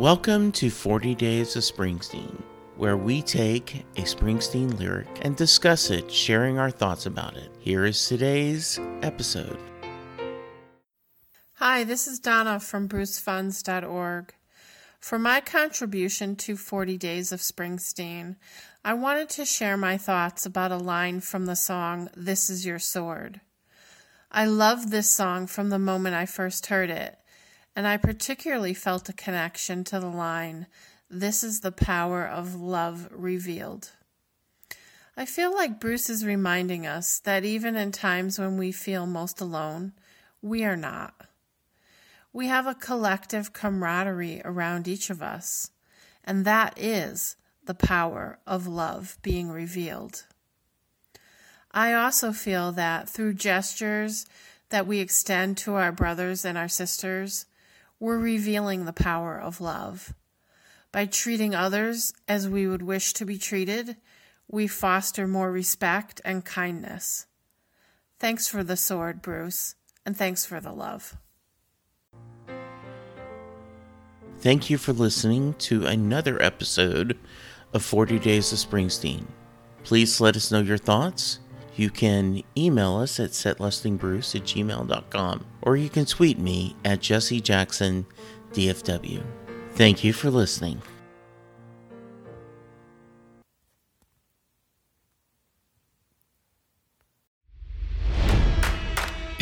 Welcome to 40 Days of Springsteen, where we take a Springsteen lyric and discuss it, sharing our thoughts about it. Here is today's episode. Hi, this is Donna from brucefunds.org. For my contribution to 40 Days of Springsteen, I wanted to share my thoughts about a line from the song This Is Your Sword. I love this song from the moment I first heard it, and I particularly felt a connection to the line, This is the power of love revealed. I feel like Bruce is reminding us that even in times when we feel most alone, we are not. We have a collective camaraderie around each of us, and that is the power of love being revealed. I also feel that through gestures that we extend to our brothers and our sisters, we're revealing the power of love. By treating others as we would wish to be treated, we foster more respect and kindness. Thanks for the sword, Bruce, and thanks for the love. Thank you for listening to another episode of 40 Days of Springsteen. Please let us know your thoughts. You can email us at setlistingbruce at gmail.com or you can tweet me at Jesse Jackson DFW. Thank you for listening.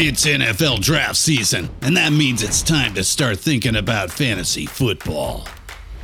It's NFL draft season, and that means it's time to start thinking about fantasy football.